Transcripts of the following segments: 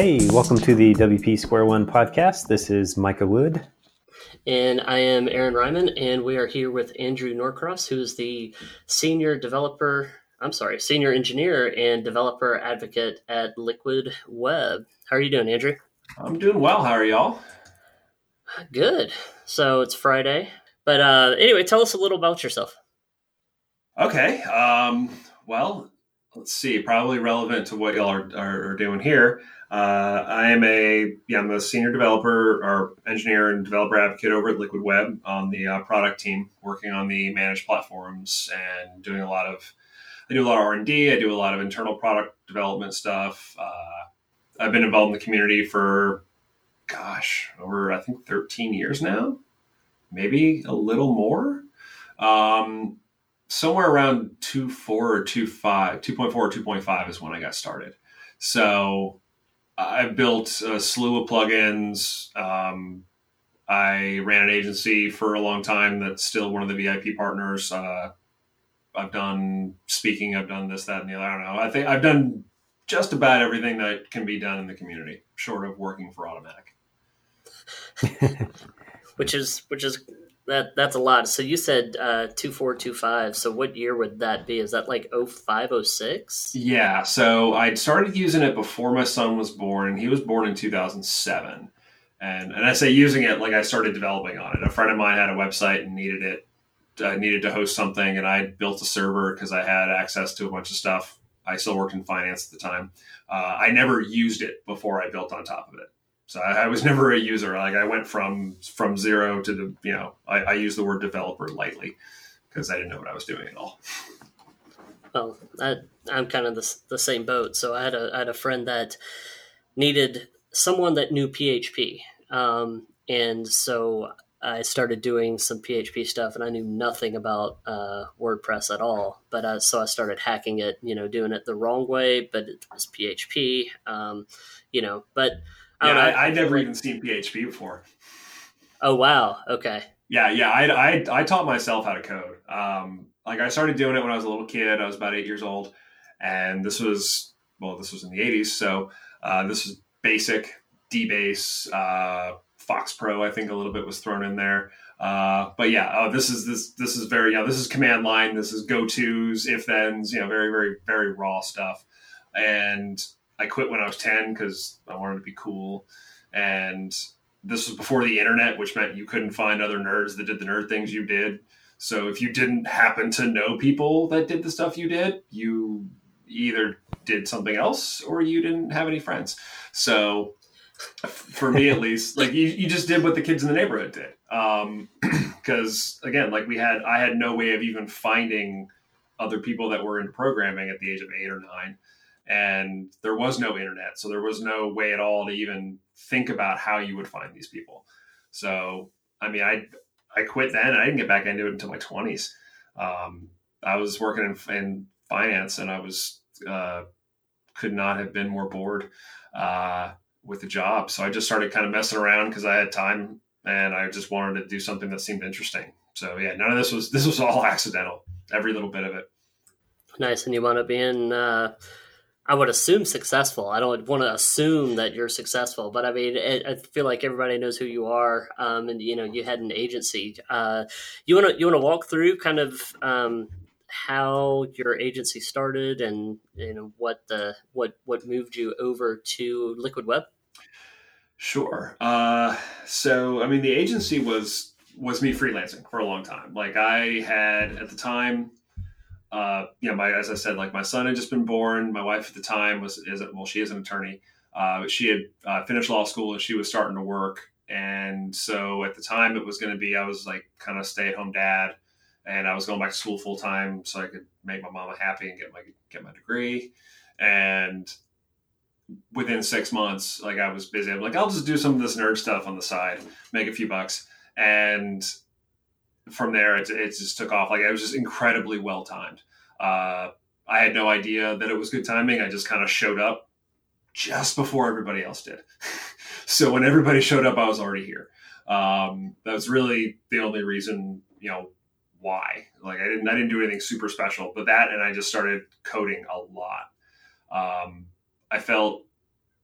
Hey, welcome to the WP Square One podcast. This is Micah Wood. And I am Aaron Reimann, and we are here with Andrew Norcross, who is the senior developer, I'm sorry, senior engineer and developer advocate at Liquid Web. How are you doing, Andrew? I'm doing well. How are y'all? Good. So it's Friday. But uh, anyway, tell us a little about yourself. Okay. Um, well, let's see. Probably relevant to what y'all are, are, are doing here. Uh, I am a yeah, I'm a senior developer or engineer and developer advocate over at Liquid Web on the uh, product team, working on the managed platforms and doing a lot of. I do a lot of R and D. I do a lot of internal product development stuff. Uh, I've been involved in the community for, gosh, over I think 13 years now, maybe a little more. Um, somewhere around two four or two five, 2.4 or 2.5 is when I got started. So I've built a slew of plugins. Um, I ran an agency for a long time that's still one of the VIP partners. Uh, I've done speaking, I've done this, that, and the other. I don't know. I think I've done just about everything that can be done in the community, short of working for Automattic. which is which is that that's a lot. So you said uh, two four two five. So what year would that be? Is that like 0506? Yeah. So I started using it before my son was born. He was born in 2007. And, and I say using it like I started developing on it. A friend of mine had a website and needed it, uh, needed to host something, and I built a server because I had access to a bunch of stuff. I still worked in finance at the time. Uh, I never used it before I built on top of it. So I, I, was never a user. Like I went from from zero to the you know I, I use the word developer lightly because I didn't know what I was doing at all. Well, I, I'm kind of the, the same boat. So I had a I had a friend that needed someone that knew PHP, um, and so I started doing some PHP stuff, and I knew nothing about uh, WordPress at all. But uh, so I started hacking it, you know, doing it the wrong way, but it was PHP, um, you know, but yeah, I, I, I never even seen PHP before. Oh wow! Okay. Yeah, yeah. I, I, I taught myself how to code. Um, like I started doing it when I was a little kid. I was about eight years old, and this was well, this was in the '80s. So uh, this was basic, DBase, uh, FoxPro. I think a little bit was thrown in there. Uh, but yeah, uh, this is this this is very you know, this is command line. This is go tos, if thens. You know, very very very raw stuff. And I quit when I was 10 because I wanted to be cool. And this was before the internet, which meant you couldn't find other nerds that did the nerd things you did. So if you didn't happen to know people that did the stuff you did, you either did something else or you didn't have any friends. So for me at least, like you, you just did what the kids in the neighborhood did. Um, cause again, like we had, I had no way of even finding other people that were into programming at the age of eight or nine and there was no internet so there was no way at all to even think about how you would find these people. So i mean i i quit then i didn't get back into it until my 20s um, i was working in, in, finance and i was uh, could not have been more bored uh, with the job. So i just started kind of messing around because i had time and i just wanted to do something that seemed interesting. So yeah none of this was this was all accidental every little bit of it. Nice and you want to be in uh I would assume successful. I don't want to assume that you're successful, but I mean, I feel like everybody knows who you are, um, and you know, you had an agency. Uh, you want to you want to walk through kind of um, how your agency started, and you know what the what what moved you over to Liquid Web. Sure. Uh, so, I mean, the agency was was me freelancing for a long time. Like I had at the time uh, you know, my as I said, like my son had just been born. My wife at the time was is well, she is an attorney. Uh, she had uh, finished law school and she was starting to work. And so at the time, it was going to be I was like kind of stay at home dad, and I was going back to school full time so I could make my mama happy and get my get my degree. And within six months, like I was busy. I'm like, I'll just do some of this nerd stuff on the side, make a few bucks, and from there, it, it just took off. Like it was just incredibly well timed. Uh, I had no idea that it was good timing. I just kind of showed up just before everybody else did. so when everybody showed up, I was already here. Um, that was really the only reason, you know, why. Like I didn't, I didn't do anything super special, but that, and I just started coding a lot. Um, I felt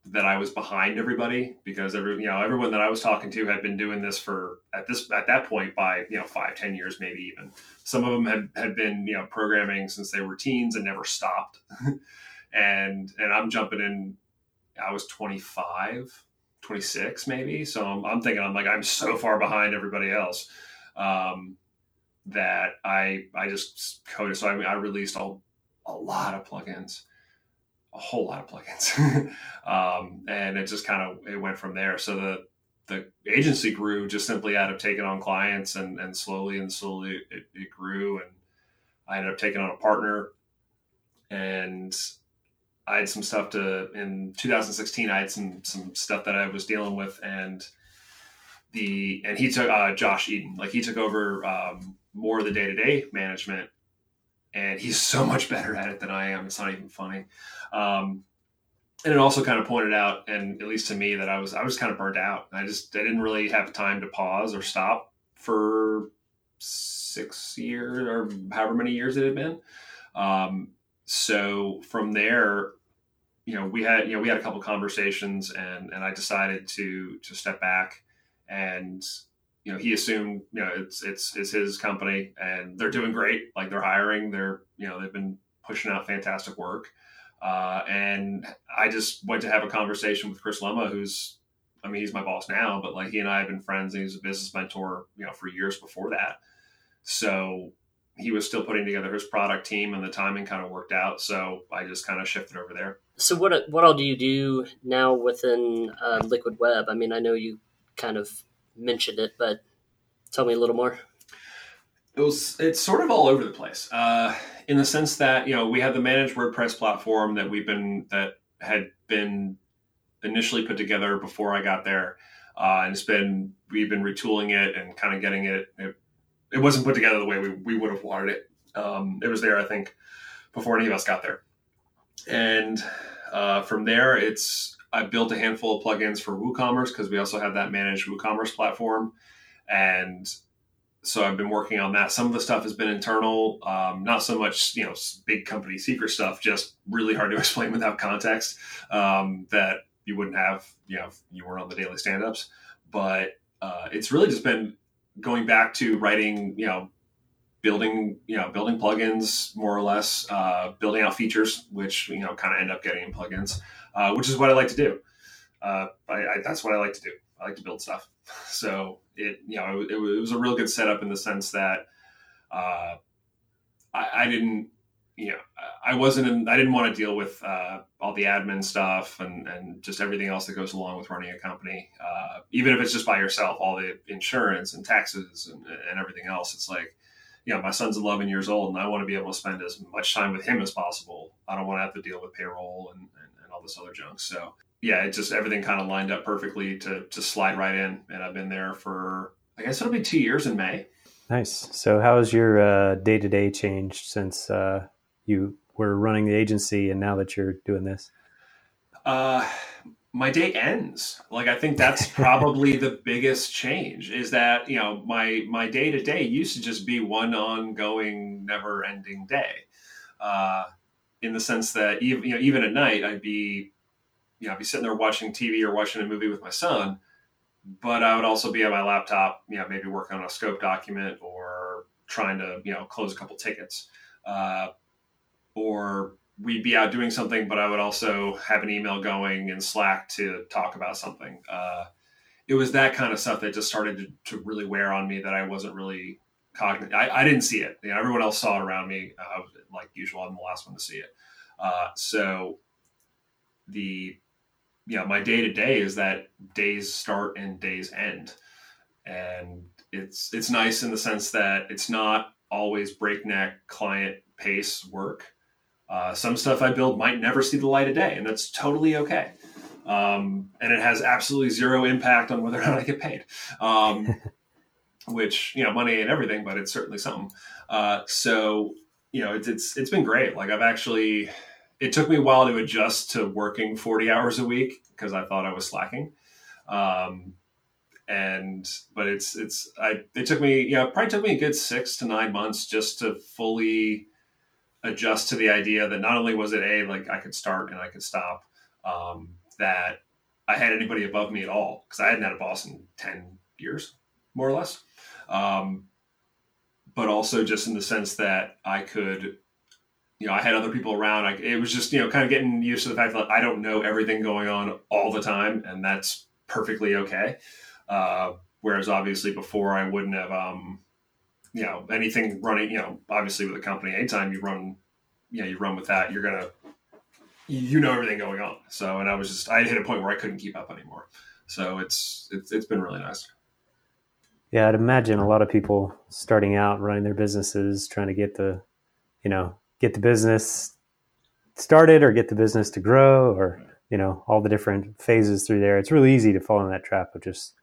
that I was behind everybody because every you know everyone that I was talking to had been doing this for at this at that point by you know five ten years maybe even. Some of them had had been you know programming since they were teens and never stopped. And and I'm jumping in I was 25 26 maybe. So I'm, I'm thinking I'm like I'm so far behind everybody else um, that I I just coded. So I I released a, a lot of plugins a whole lot of plugins, um, and it just kind of it went from there. So the the agency grew just simply out of taking on clients, and and slowly and slowly it, it grew, and I ended up taking on a partner, and I had some stuff to in 2016. I had some some stuff that I was dealing with, and the and he took uh, Josh Eby, like he took over um, more of the day to day management and he's so much better at it than I am. It's not even funny. Um, and it also kind of pointed out, and at least to me, that I was I was kind of burnt out. I just I didn't really have time to pause or stop for six years or however many years it had been. Um, so from there, you know, we had you know we had a couple conversations, and and I decided to to step back and you know, he assumed, you know, it's it's it's his company and they're doing great. Like they're hiring, they're you know, they've been pushing out fantastic work. Uh, and I just went to have a conversation with Chris Lema, who's, I mean, he's my boss now, but like he and I have been friends, and he was a business mentor, you know, for years before that. So he was still putting together his product team, and the timing kind of worked out. So I just kind of shifted over there. So what what all do you do now within uh, Liquid Web? I mean, I know you kind of mentioned it, but tell me a little more. It was it's sort of all over the place, uh, in the sense that you know we have the managed WordPress platform that we've been that had been initially put together before I got there, uh, and it's been we've been retooling it and kind of getting it, it. It, wasn't put together the way we, we would have wanted it. Um, it was there, I think, before any of us got there, and uh, from there, it's I built a handful of plugins for WooCommerce because we also have that managed WooCommerce platform. And so I've been working on that. Some of the stuff has been internal, um, not so much, you know, big company secret stuff, just really hard to explain without context um, that you wouldn't have, you know, if you weren't on the daily stand-ups. But uh, it's really just been going back to writing, you know, building, you know, building plugins more or less, uh, building out features, which, you know, kind of end up getting in plugins uh, which is what I like to do. Uh, I, I, that's what I like to do. I like to build stuff. So it, you know, it, it was a real good setup in the sense that uh, I, I, didn't, you know, I wasn't, in, I didn't want to deal with uh, all the admin stuff and, and just everything else that goes along with running a company. Uh, even if it's just by yourself, all the insurance and taxes and, and everything else. It's like, you know, my son's 11 years old and I want to be able to spend as much time with him as possible. I don't want to have to deal with payroll and, and all this other junk. So yeah, it just everything kind of lined up perfectly to to slide right in, and I've been there for I guess it'll be two years in May. Nice. So how has your day to day changed since uh, you were running the agency and now that you're doing this? Uh, my day ends. Like I think that's probably the biggest change is that you know my my day to day used to just be one ongoing, never ending day. Uh, in the sense that even you know even at night I'd be you know I'd be sitting there watching TV or watching a movie with my son, but I would also be on my laptop, you know, maybe working on a scope document or trying to you know close a couple tickets, uh, or we'd be out doing something, but I would also have an email going in Slack to talk about something. Uh, it was that kind of stuff that just started to, to really wear on me that I wasn't really cognizant. I, I, didn't see it. You know, everyone else saw it around me. Uh, like usual, I'm the last one to see it. Uh, so the know my day to day is that days start and days end, and it's it's nice in the sense that it's not always breakneck client pace work. Uh, some stuff I build might never see the light of day, and that's totally okay. Um, and it has absolutely zero impact on whether or not I get paid. Um, which you know, money and everything, but it's certainly something. Uh, so you know, it's, it's it's been great. Like I've actually, it took me a while to adjust to working forty hours a week because I thought I was slacking. Um, and but it's it's I it took me yeah probably took me a good six to nine months just to fully adjust to the idea that not only was it a like I could start and I could stop, um, that I had anybody above me at all because I hadn't had a boss in 10 years, more or less. Um, but also just in the sense that I could, you know, I had other people around. I, it was just, you know, kind of getting used to the fact that I don't know everything going on all the time, and that's perfectly okay. Uh, whereas obviously before I wouldn't have, um, you know, anything running, you know, obviously with a company, anytime you run, you know, you run with that, you're to, you know everything going on. So, and I was just, I hit a point where I couldn't keep up anymore. So it's, it's, it's been really nice. Yeah, I'd imagine a lot of people starting out running their businesses, trying to get the, you know, get the business started or get the business to grow or, you know, all the different phases through there. It's really easy to fall in that trap of just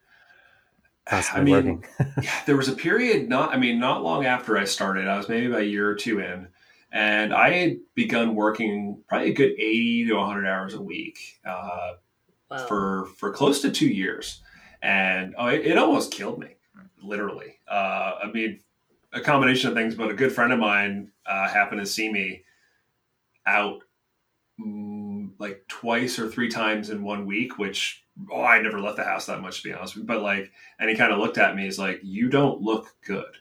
I mean, working. yeah, there was a period not, I mean, not long after I started, I was maybe about a year or two in, and I had begun working probably a good 80 to 100 hours a week uh, wow. for, for close to two years. And oh, it, it almost killed me literally. Uh, I mean, a combination of things, but a good friend of mine uh, happened to see me out mm, like twice or three times in one week, which oh, I never left the house that much to be honest. But like, and he kind of looked at me, he's like, "You don't look good."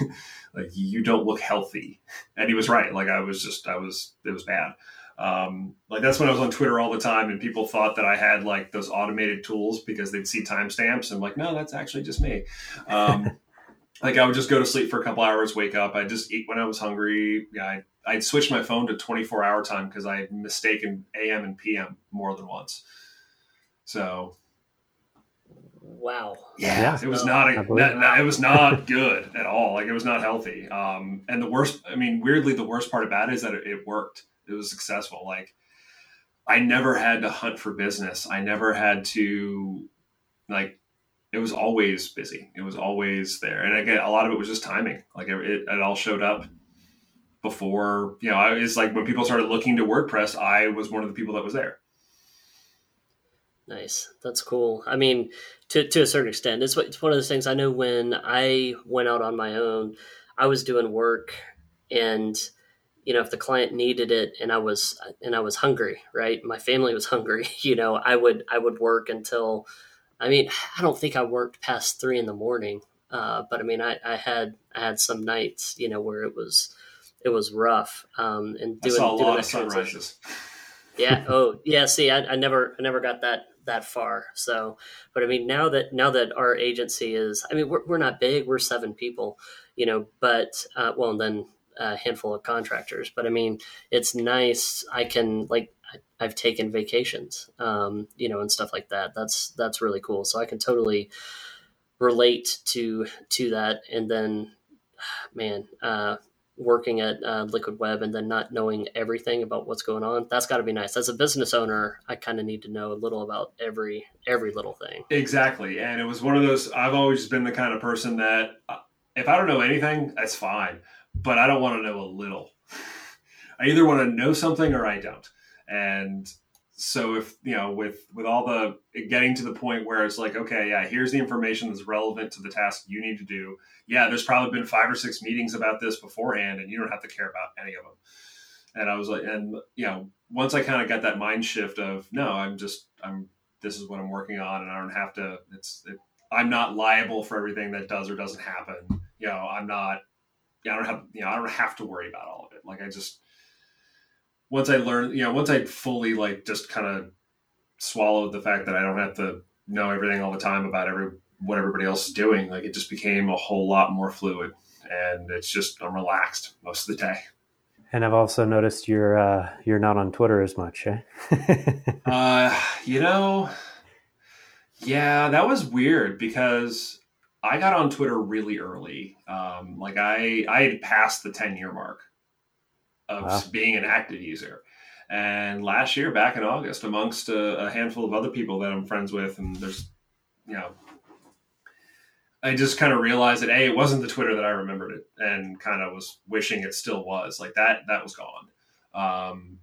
like you don't look healthy and he was right like i was just i was it was bad um, like that's when I was on Twitter all the time, and people thought that I had like those automated tools because they'd see timestamps. I'm like, no, that's actually just me. Um, like I would just go to sleep for a couple hours, wake up. I just eat when I was hungry. Yeah, I, I'd switch my phone to 24 hour time because I had mistaken AM and PM more than once. So wow yeah, it was not, a, not, not, it was not good at all like it was not healthy um and the worst i mean weirdly the worst part about it is that it, it worked it was successful. Like I never had to hunt for business. I never had to like it was always busy. It was always there. And again, a lot of it was just timing. Like it, it, it all showed up before, you know, I was like when people started looking to WordPress, I was one of the people that was there. Nice. That's cool. I mean, to, to a certain extent, it's, it's one of those things I know when I went out on my own, I was doing work and you know if the client needed it and i was and i was hungry right? My family was hungry you know i would i would work until i mean i don't think i worked past three in the morning uh, but i mean I, I had i had some nights you know where it was it was rough um, and doing, I saw a doing lot of sunrises. Yeah. Oh yeah. See I, I never i never got that that far so but i mean now that now that our agency is i mean we're, we're not big we're seven people you know but uh, well and then a handful of contractors. But I mean, it's nice. I can like I've taken vacations, um, you know, and stuff like that. That's that's really cool. So I can totally relate to to that. And then, man, uh, working at uh, Liquid Web and then not knowing everything about what's going on, that's got to be nice. As a business owner, I kind of need to know a little about every every little thing. Exactly, and it was one of those. I've always been the kind of person that uh, if I don't know anything, that's fine but I don't want to know a little. I either want to know something or I don't. And so if you know with with all the getting to the point where it's like okay yeah here's the information that's relevant to the task you need to do. Yeah there's probably been five or six meetings about this beforehand and you don't have to care about any of them and i was like and you know once i kind of got that mind shift of no i'm just i'm this is what i'm working on and i don't have to it's it, i'm not liable for everything that does or doesn't happen. You know i'm not I don't have you know I don't have to worry about all of it. Like I just once I learned, you know, once I fully like just kind of swallowed the fact that I don't have to know everything all the time about every what everybody else is doing, like it just became a whole lot more fluid, and it's just I'm relaxed most of the day. And I've also noticed you're uh, you're not on Twitter as much, eh? uh, you know, yeah, that was weird because I got on Twitter really early. Um, like I, I had passed the 10 year mark of wow. being an active user. And last year, back in August, amongst a, a, handful of other people that I'm friends with, and there's, you know, I just kind of realized that a it wasn't the Twitter that I remembered it, and kind of was wishing it still was. Like that, that was gone. Um,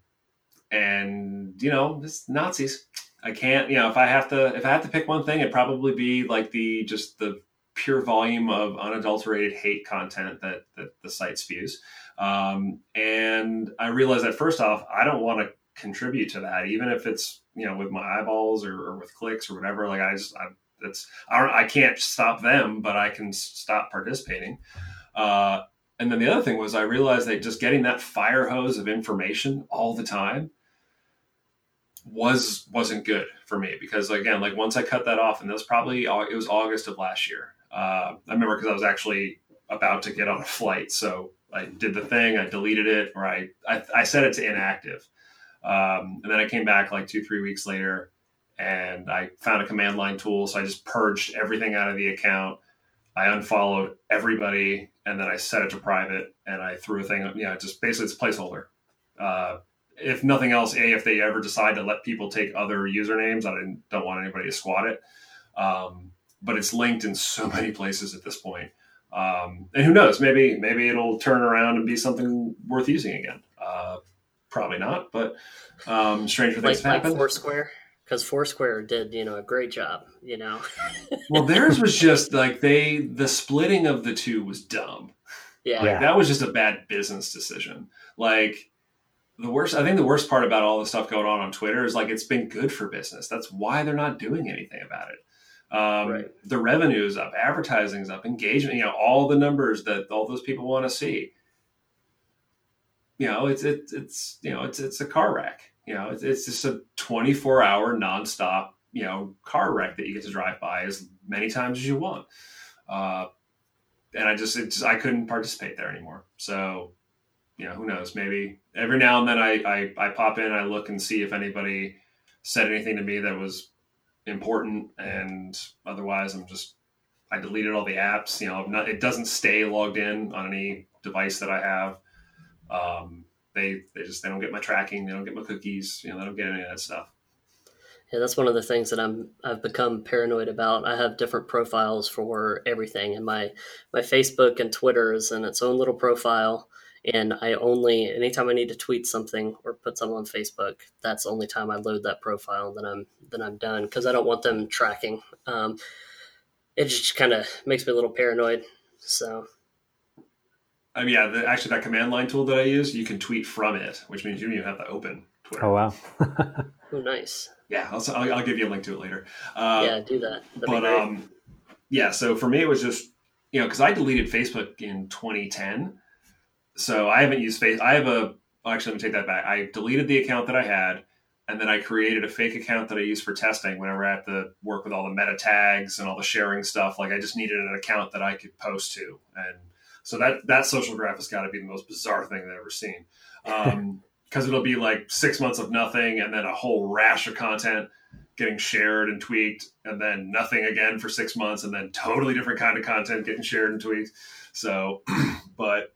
and you know, this Nazis. I can't, you know, if I have to, if I have to pick one thing, it'd probably be like the just the pure volume of unadulterated hate content that, that the site spews. Um, and I realized that first off, I don't want to contribute to that, even if it's you know with my eyeballs or, or with clicks or whatever. Like I just I, that's I don't I can't stop them, but I can stop participating. Uh, and then the other thing was I realized that just getting that fire hose of information all the time was wasn't good for me because again like once I cut that off and that was probably it was August of last year. Uh, I remember because I was actually about to get on a flight, so I did the thing, I deleted it, or I I, I set it to inactive, um, and then I came back like two three weeks later, and I found a command line tool, so I just purged everything out of the account. I unfollowed everybody, and then I set it to private, and I threw a thing. Yeah, just basically it's placeholder. Uh, if nothing else, a if they ever decide to let people take other usernames, I don't want anybody to squat it. Um, but it's linked in so many places at this point. Um, and who knows? Maybe maybe it'll turn around and be something worth using again. Uh, probably not, but um, stranger things like, happen. Like Foursquare, because Foursquare did you know a great job. You know. well, theirs was just like they the splitting of the two was dumb. Yeah. Like, that was just a bad business decision. Like the worst, I think the worst part about all the stuff going on on Twitter is like it's been good for business. That's why they're not doing anything about it. Um, right. The revenue's up, advertising is up, engagement, you know, all the numbers that all those people want to see. You know, it's it, it's you know it's it's a car wreck. You know, it's, it's just a 24 hour nonstop you know car wreck that you get to drive by as many times as you want. Uh, and I just, just I couldn't participate there anymore. So you know, who knows? Maybe every now and then I, I, I pop in, I look and see if anybody said anything to me that was important, and otherwise I'm just I deleted all the apps. You know, not, it doesn't stay logged in on any device that I have. Um, they they just they don't get my tracking, they don't get my cookies, you know, they don't get any of that stuff. Yeah, that's one of the things that I'm I've become paranoid about. I have different profiles for everything, and my my Facebook and Twitter is in its own little profile and I only anytime I need to tweet something or put something on Facebook, that's the only time I load that profile. Then I'm then I'm done because I don't want them tracking. Um, it just kind of makes me a little paranoid. So, I mean, yeah, the, actually, that command line tool that I use, you can tweet from it, which means you don't even have to open Twitter. Oh wow! oh, nice. Yeah, I'll, I'll, I'll, give you a link to it later. Uh, yeah, do that. That'd but um, yeah, so for me, it was just you know because I deleted Facebook in 2010 so I haven't used face. I have a. Actually, let me take that back. I deleted the account that I had, and then I created a fake account that I use for testing whenever I have to work with all the meta tags and all the sharing stuff. Like I just needed an account that I could post to, and so that that social graph has got to be the most bizarre thing I've ever seen. Um, because it'll be like six months of nothing, and then a whole rash of content getting shared and tweaked, and then nothing again for six months, and then totally different kind of content getting shared and tweaked. So, but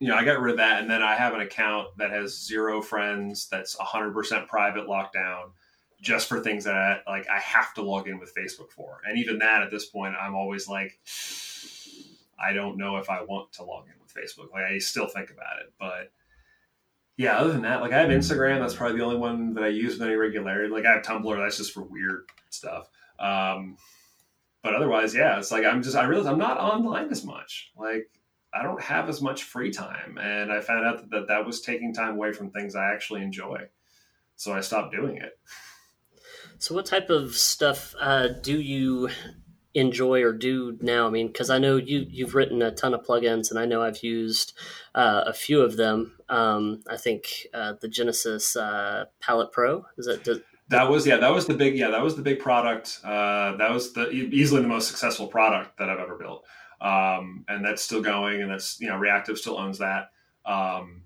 you know, I got rid of that, and then I have an account that has zero friends. That's 100% private, locked down, just for things that I, like I have to log in with Facebook for. And even that, at this point, I'm always like, I don't know if I want to log in with Facebook. Like I still think about it, but yeah. Other than that, like I have Instagram. That's probably the only one that I use with any regularity. Like I have Tumblr. That's just for weird stuff. Um, but otherwise, yeah, it's like I'm just I realize I'm not online as much. Like I don't have as much free time. And I found out that that was taking time away from things I actually enjoy. So I stopped doing it. So, what type of stuff uh, do you enjoy or do now? I mean, because I know you you've written a ton of plugins, and I know I've used uh, a few of them. Um, I think uh, the Genesis uh, Palette Pro is that. Does, that was yeah that was the big yeah that was the big product uh, that was the easily the most successful product that I've ever built um, and that's still going, and that's you know Reaktiv still owns that. Um,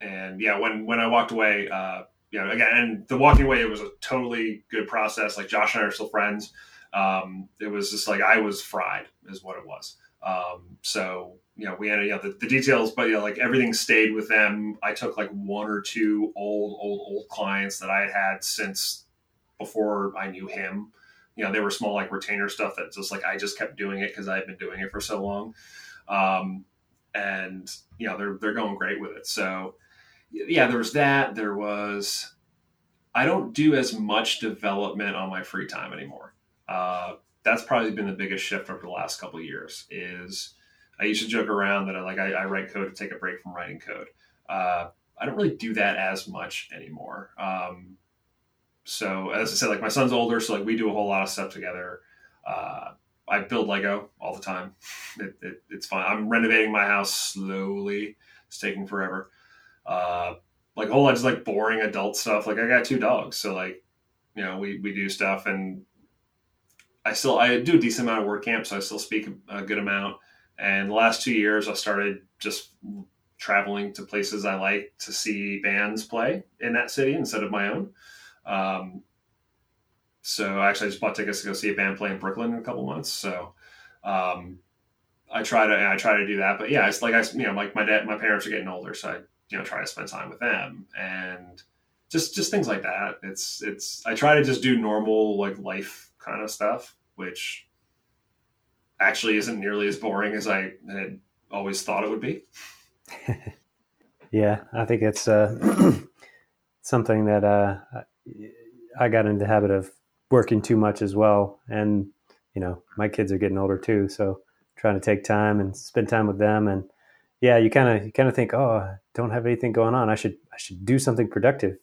and yeah, when when I walked away, uh, you know, again, and the walking away, it was a totally good process. Like Josh and I are still friends. Um, it was just like I was fried, is what it was. Um, so you know, we ended, you know, the, the details, but you know, like everything stayed with them. I took like one or two old, old, old clients that I had had since before I knew him you know, they were small like retainer stuff that just like I just kept doing it because I had been doing it for so long. Um, and you know, they're they're going great with it. So yeah, there was that. There was I don't do as much development on my free time anymore. Uh, that's probably been the biggest shift over the last couple years. Is I used to joke around that I like I, I write code to take a break from writing code. Uh, I don't really do that as much anymore. Um, so as I said, like my son's older, so like we do a whole lot of stuff together. Uh, I build Lego all the time. It, it, it's fun. I'm renovating my house slowly. It's taking forever. Uh, like a whole lot of just like boring adult stuff. Like I got two dogs, so like you know we we do stuff, and I still I do a decent amount of WordCamp, so I still speak a good amount. And the last two years, I started just traveling to places I like to see bands play in that city instead of my own. Um, so I actually, just bought tickets to go see a band play in Brooklyn in a couple months. So um, I try to I try to do that. But yeah, it's like I you know like my dad my parents are getting older, so I you know try to spend time with them and just just things like that. It's it's I try to just do normal like life kind of stuff, which actually isn't nearly as boring as I had always thought it would be. yeah, I think it's uh, something that uh, I got into the habit of working too much as well, and you know my kids are getting older too, so trying to take time and spend time with them, and yeah, you kind of you kind of think, oh, I don't have anything going on. I should I should do something productive.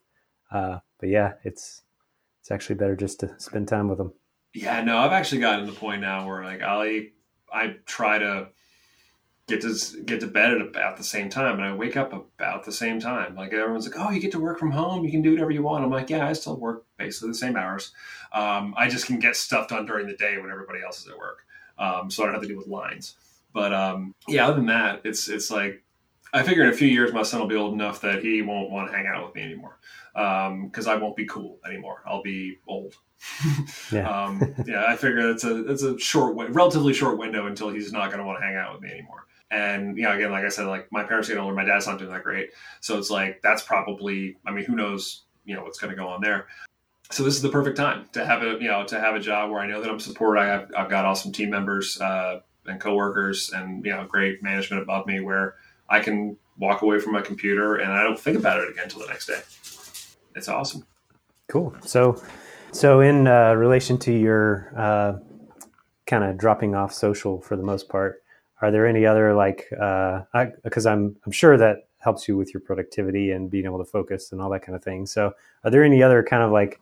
Uh, but yeah, it's it's actually better just to spend time with them. Yeah, no, I've actually gotten to the point now where like I I try to get to get to bed at about the same time and I wake up about the same time. Like everyone's like, "Oh, you get to work from home. You can do whatever you want." I'm like, "Yeah, I still work basically the same hours. Um, I just can get stuff done during the day when everybody else is at work, um, so I don't have to deal with lines." But um, yeah, other than that, it's it's like I figure in a few years my son will be old enough that he won't want to hang out with me anymore because um, I won't be cool anymore. I'll be old. yeah. um, yeah, I figure that's a that's a short, relatively short window until he's not going to want to hang out with me anymore. And you know, again, like I said, like my parents getting older, my dad's not doing that great, so it's like that's probably. I mean, who knows? You know what's going to go on there. So this is the perfect time to have a you know to have a job where I know that I'm supported. I have I've got awesome team members uh, and coworkers, and you know, great management above me where I can walk away from my computer and I don't think about it again until the next day. It's awesome. Cool. So so, in uh, relation to your uh, kind of dropping off social for the most part, are there any other like because uh, I'm I'm sure that helps you with your productivity and being able to focus and all that kind of thing. So, are there any other kind of like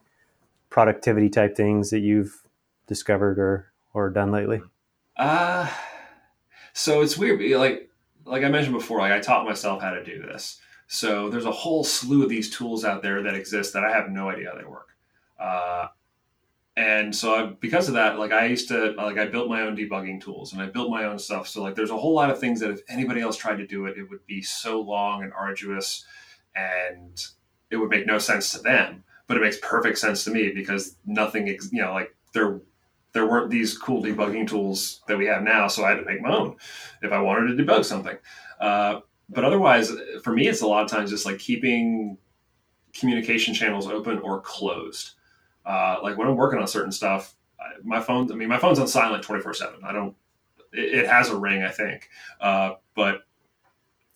productivity type things that you've discovered or or done lately? Uh so it's weird. Like like I mentioned before, like I taught myself how to do this. So there's a whole slew of these tools out there that exist that I have no idea how they work. Uh, and so I, because of that, like I used to, like I built my own debugging tools and I built my own stuff. So like, there's a whole lot of things that if anybody else tried to do it, it would be so long and arduous, and it would make no sense to them. But it makes perfect sense to me because nothing, you know, like there, there weren't these cool debugging tools that we have now. So I had to make my own if I wanted to debug something. Uh, but otherwise, for me, it's a lot of times just like keeping communication channels open or closed. Uh, like when I'm working on certain stuff, my phone, I mean, my phone's on silent 24 seven. I don't, it, it, has a ring, I think. Uh, but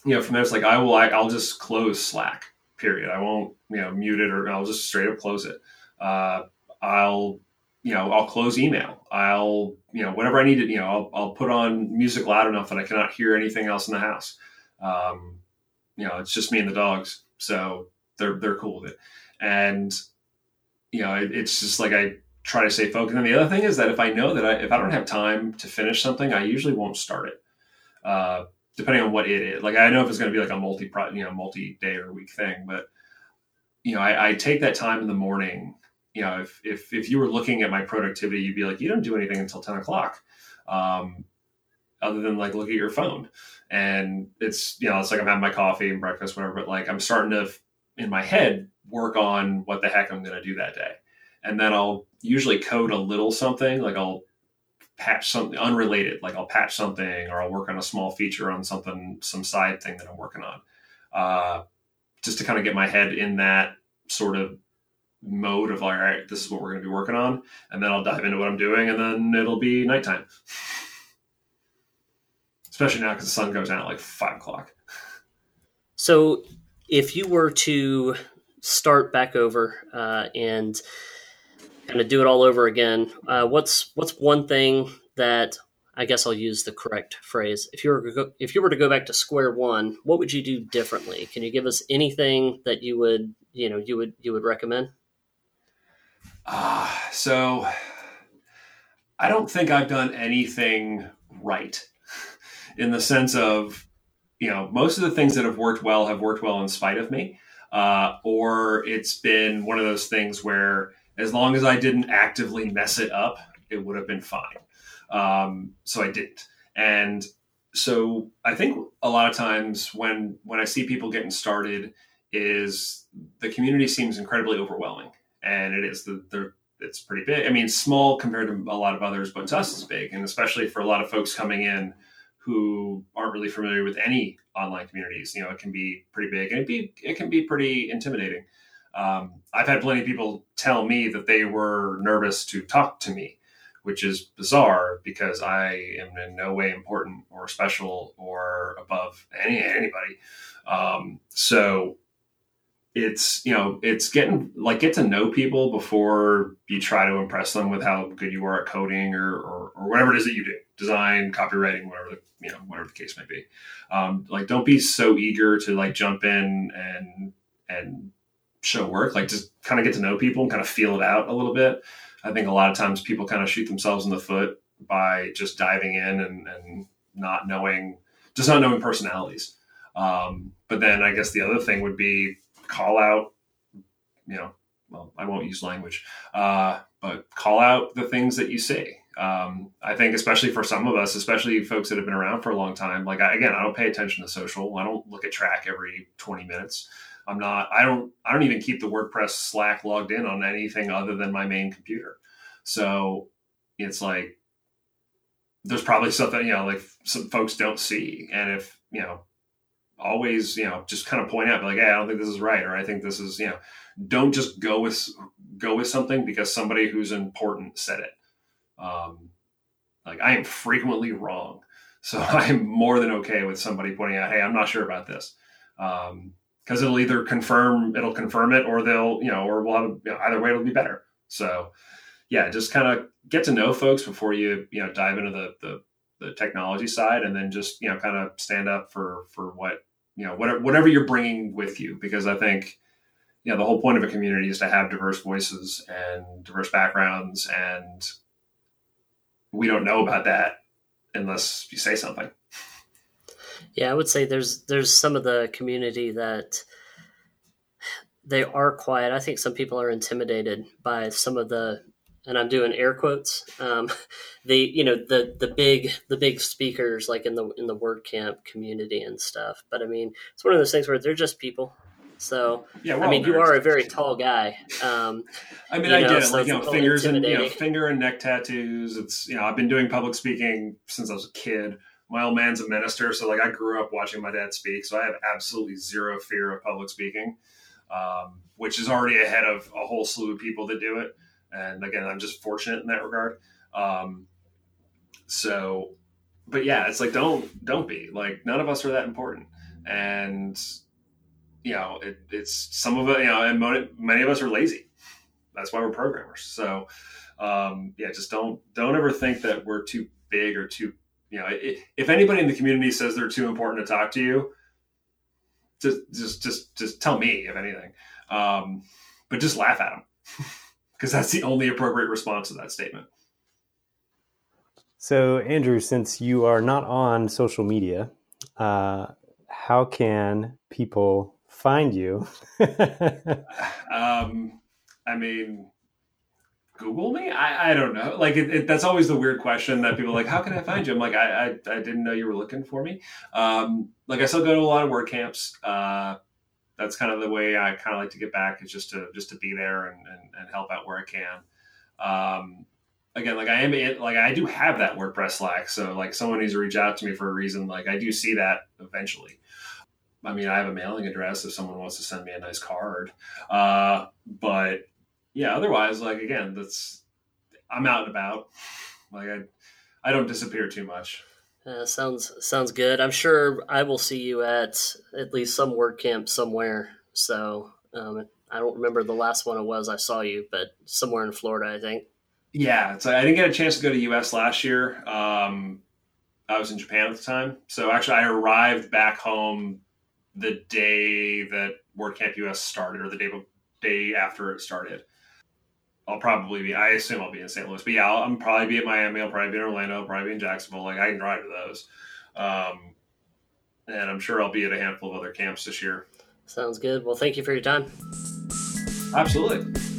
you know, from there, it's like, I will, I, will just close Slack period. I won't, you know, mute it or I'll just straight up close it. Uh, I'll, you know, I'll close email. I'll, you know, whatever I need to, you know, I'll, I'll put on music loud enough that I cannot hear anything else in the house. Um, you know, it's just me and the dogs. So they're, they're cool with it. And you know, it, it's just like I try to stay focused. And the other thing is that if I know that I, if I don't have time to finish something, I usually won't start it. Uh, depending on what it is. Like I know if it's going to be like a multi, you know, multi day or week thing, but you know, I, I, take that time in the morning. You know, if, if, if you were looking at my productivity, you'd be like, you don't do anything until 10 o'clock. Um, other than like look at your phone and it's, you know, it's like I'm having my coffee and breakfast, whatever, but like I'm starting to, in my head, work on what the heck I'm going to do that day. And then I'll usually code a little something, like I'll patch something unrelated, like I'll patch something or I'll work on a small feature on something, some side thing that I'm working on, uh, just to kind of get my head in that sort of mode of like, all right, this is what we're going to be working on. And then I'll dive into what I'm doing and then it'll be nighttime. Especially now because the sun goes down at like five o'clock. So if you were to start back over uh, and kind of do it all over again, uh, what's what's one thing that I guess I'll use the correct phrase. If you were if you were to go back to square one, what would you do differently? Can you give us anything that you would you know you would you would recommend? Uh, so I don't think I've done anything right in the sense of, you know, most of the things that have worked well have worked well in spite of me. Uh, or it's been one of those things where as long as I didn't actively mess it up, it would have been fine. Um, so I didn't. And so I think a lot of times when when I see people getting started, is the community seems incredibly overwhelming, and it is the the it's pretty big. I mean, small compared to a lot of others, but to us it's big, and especially for a lot of folks coming in who aren't really familiar with any online communities. You know, it can be pretty big, and it be it can be pretty intimidating. Um, I've had plenty of people tell me that they were nervous to talk to me, which is bizarre because I am in no way important or special or above any anybody. Um, so it's you know it's getting like get to know people before you try to impress them with how good you are at coding or, or, or whatever it is that you do. Design copywriting whatever the you know whatever the case may be. Um, like don't be so eager to like jump in and and show work. Like just kind of get to know people and kind of feel it out a little bit. I think a lot of times people kind of shoot themselves in the foot by just diving in and, and not knowing just not knowing personalities. Um, but then i guess the other thing would be call out, you know, well, I won't use language, uh, but call out the things that you see. Um, I think, especially for some of us, especially folks that have been around for a long time, like I, again, I don't pay attention to social. I don't look at Trac every 20 minutes. I'm not, I don't, I don't even keep the WordPress Slack logged in on anything other than my main computer. So it's like, there's probably something, you know, like some folks don't see. And if, you know, always, you know, just kind of point out, like, hey, I don't think this is right, or I think this is, you know, don't just go with go with something because somebody who's important said it. Um, like I am frequently wrong, so I am more than okay with somebody pointing out, hey, I'm not sure about this, because um, it'll either confirm it'll confirm it, or they'll, you know, or we'll have you know, either way it'll be better. So, yeah, just kind of get to know folks before you, you know, dive into the the the technology side and then just you know kind of stand up for for what you know whatever whatever you're bringing with you because i think you know the whole point of a community is to have diverse voices and diverse backgrounds and we don't know about that unless you say something. Yeah i would say there's there's some of the community that they are quiet. I think some people are intimidated by some of the and I'm doing air quotes. Um, the you know the the big the big speakers like in the in the WordCamp community and stuff. But I mean, it's one of those things where they're just people. So yeah, I mean, you are a very tall guy. Um, I mean, I know, get it. So like you know, fingers and you know, finger and neck tattoos. It's you know, I've been doing public speaking since I was a kid. My old man's a minister, so like I grew up watching my dad speak. So I have absolutely zero fear of public speaking, um, which is already ahead of a whole slew of people that do it. And again, I'm just fortunate in that regard. Um, so, but yeah, it's like don't don't be like none of us are that important, and you know it, it's some of it. You know, and many of us are lazy. That's why we're programmers. So, um, yeah, just don't don't ever think that we're too big or too. You know, it, if anybody in the community says they're too important to talk to you, just just just just tell me if anything. Um, but just laugh at them. because that's the only appropriate response to that statement. So, Andrew, since you are not on social media, uh, how can people find you? um, I mean, Google me? I, I don't know. Like, it, it, that's always the weird question that people are like, how can I find you? I'm like, I, I, I didn't know you were looking for me. Um, like, I still go to a lot of WordCamps. Uh, that's kind of the way I kind of like to get back is just to just to be there and, and, and help out where I can. Um, again, like I am like I do have that WordPress Slack, so like someone needs to reach out to me for a reason. Like I do see that eventually. I mean, I have a mailing address if someone wants to send me a nice card. Uh, but yeah, otherwise, like again, that's I'm out and about. Like I, I don't disappear too much. Uh, sounds sounds good. I'm sure I will see you at at least some WordCamp somewhere. So um, I don't remember the last one it was I saw you, but somewhere in Florida, I think. Yeah, so I didn't get a chance to go to US last year. Um, I was in Japan at the time, so actually I arrived back home the day that WordCamp US started, or the day day after it started. I'll probably be. I assume I'll be in St. Louis, but yeah, I'll, I'm probably be at Miami. I'll probably be in Orlando. I'll probably be in Jacksonville. Like I can drive to those, um, and I'm sure I'll be at a handful of other camps this year. Sounds good. Well, thank you for your time. Absolutely.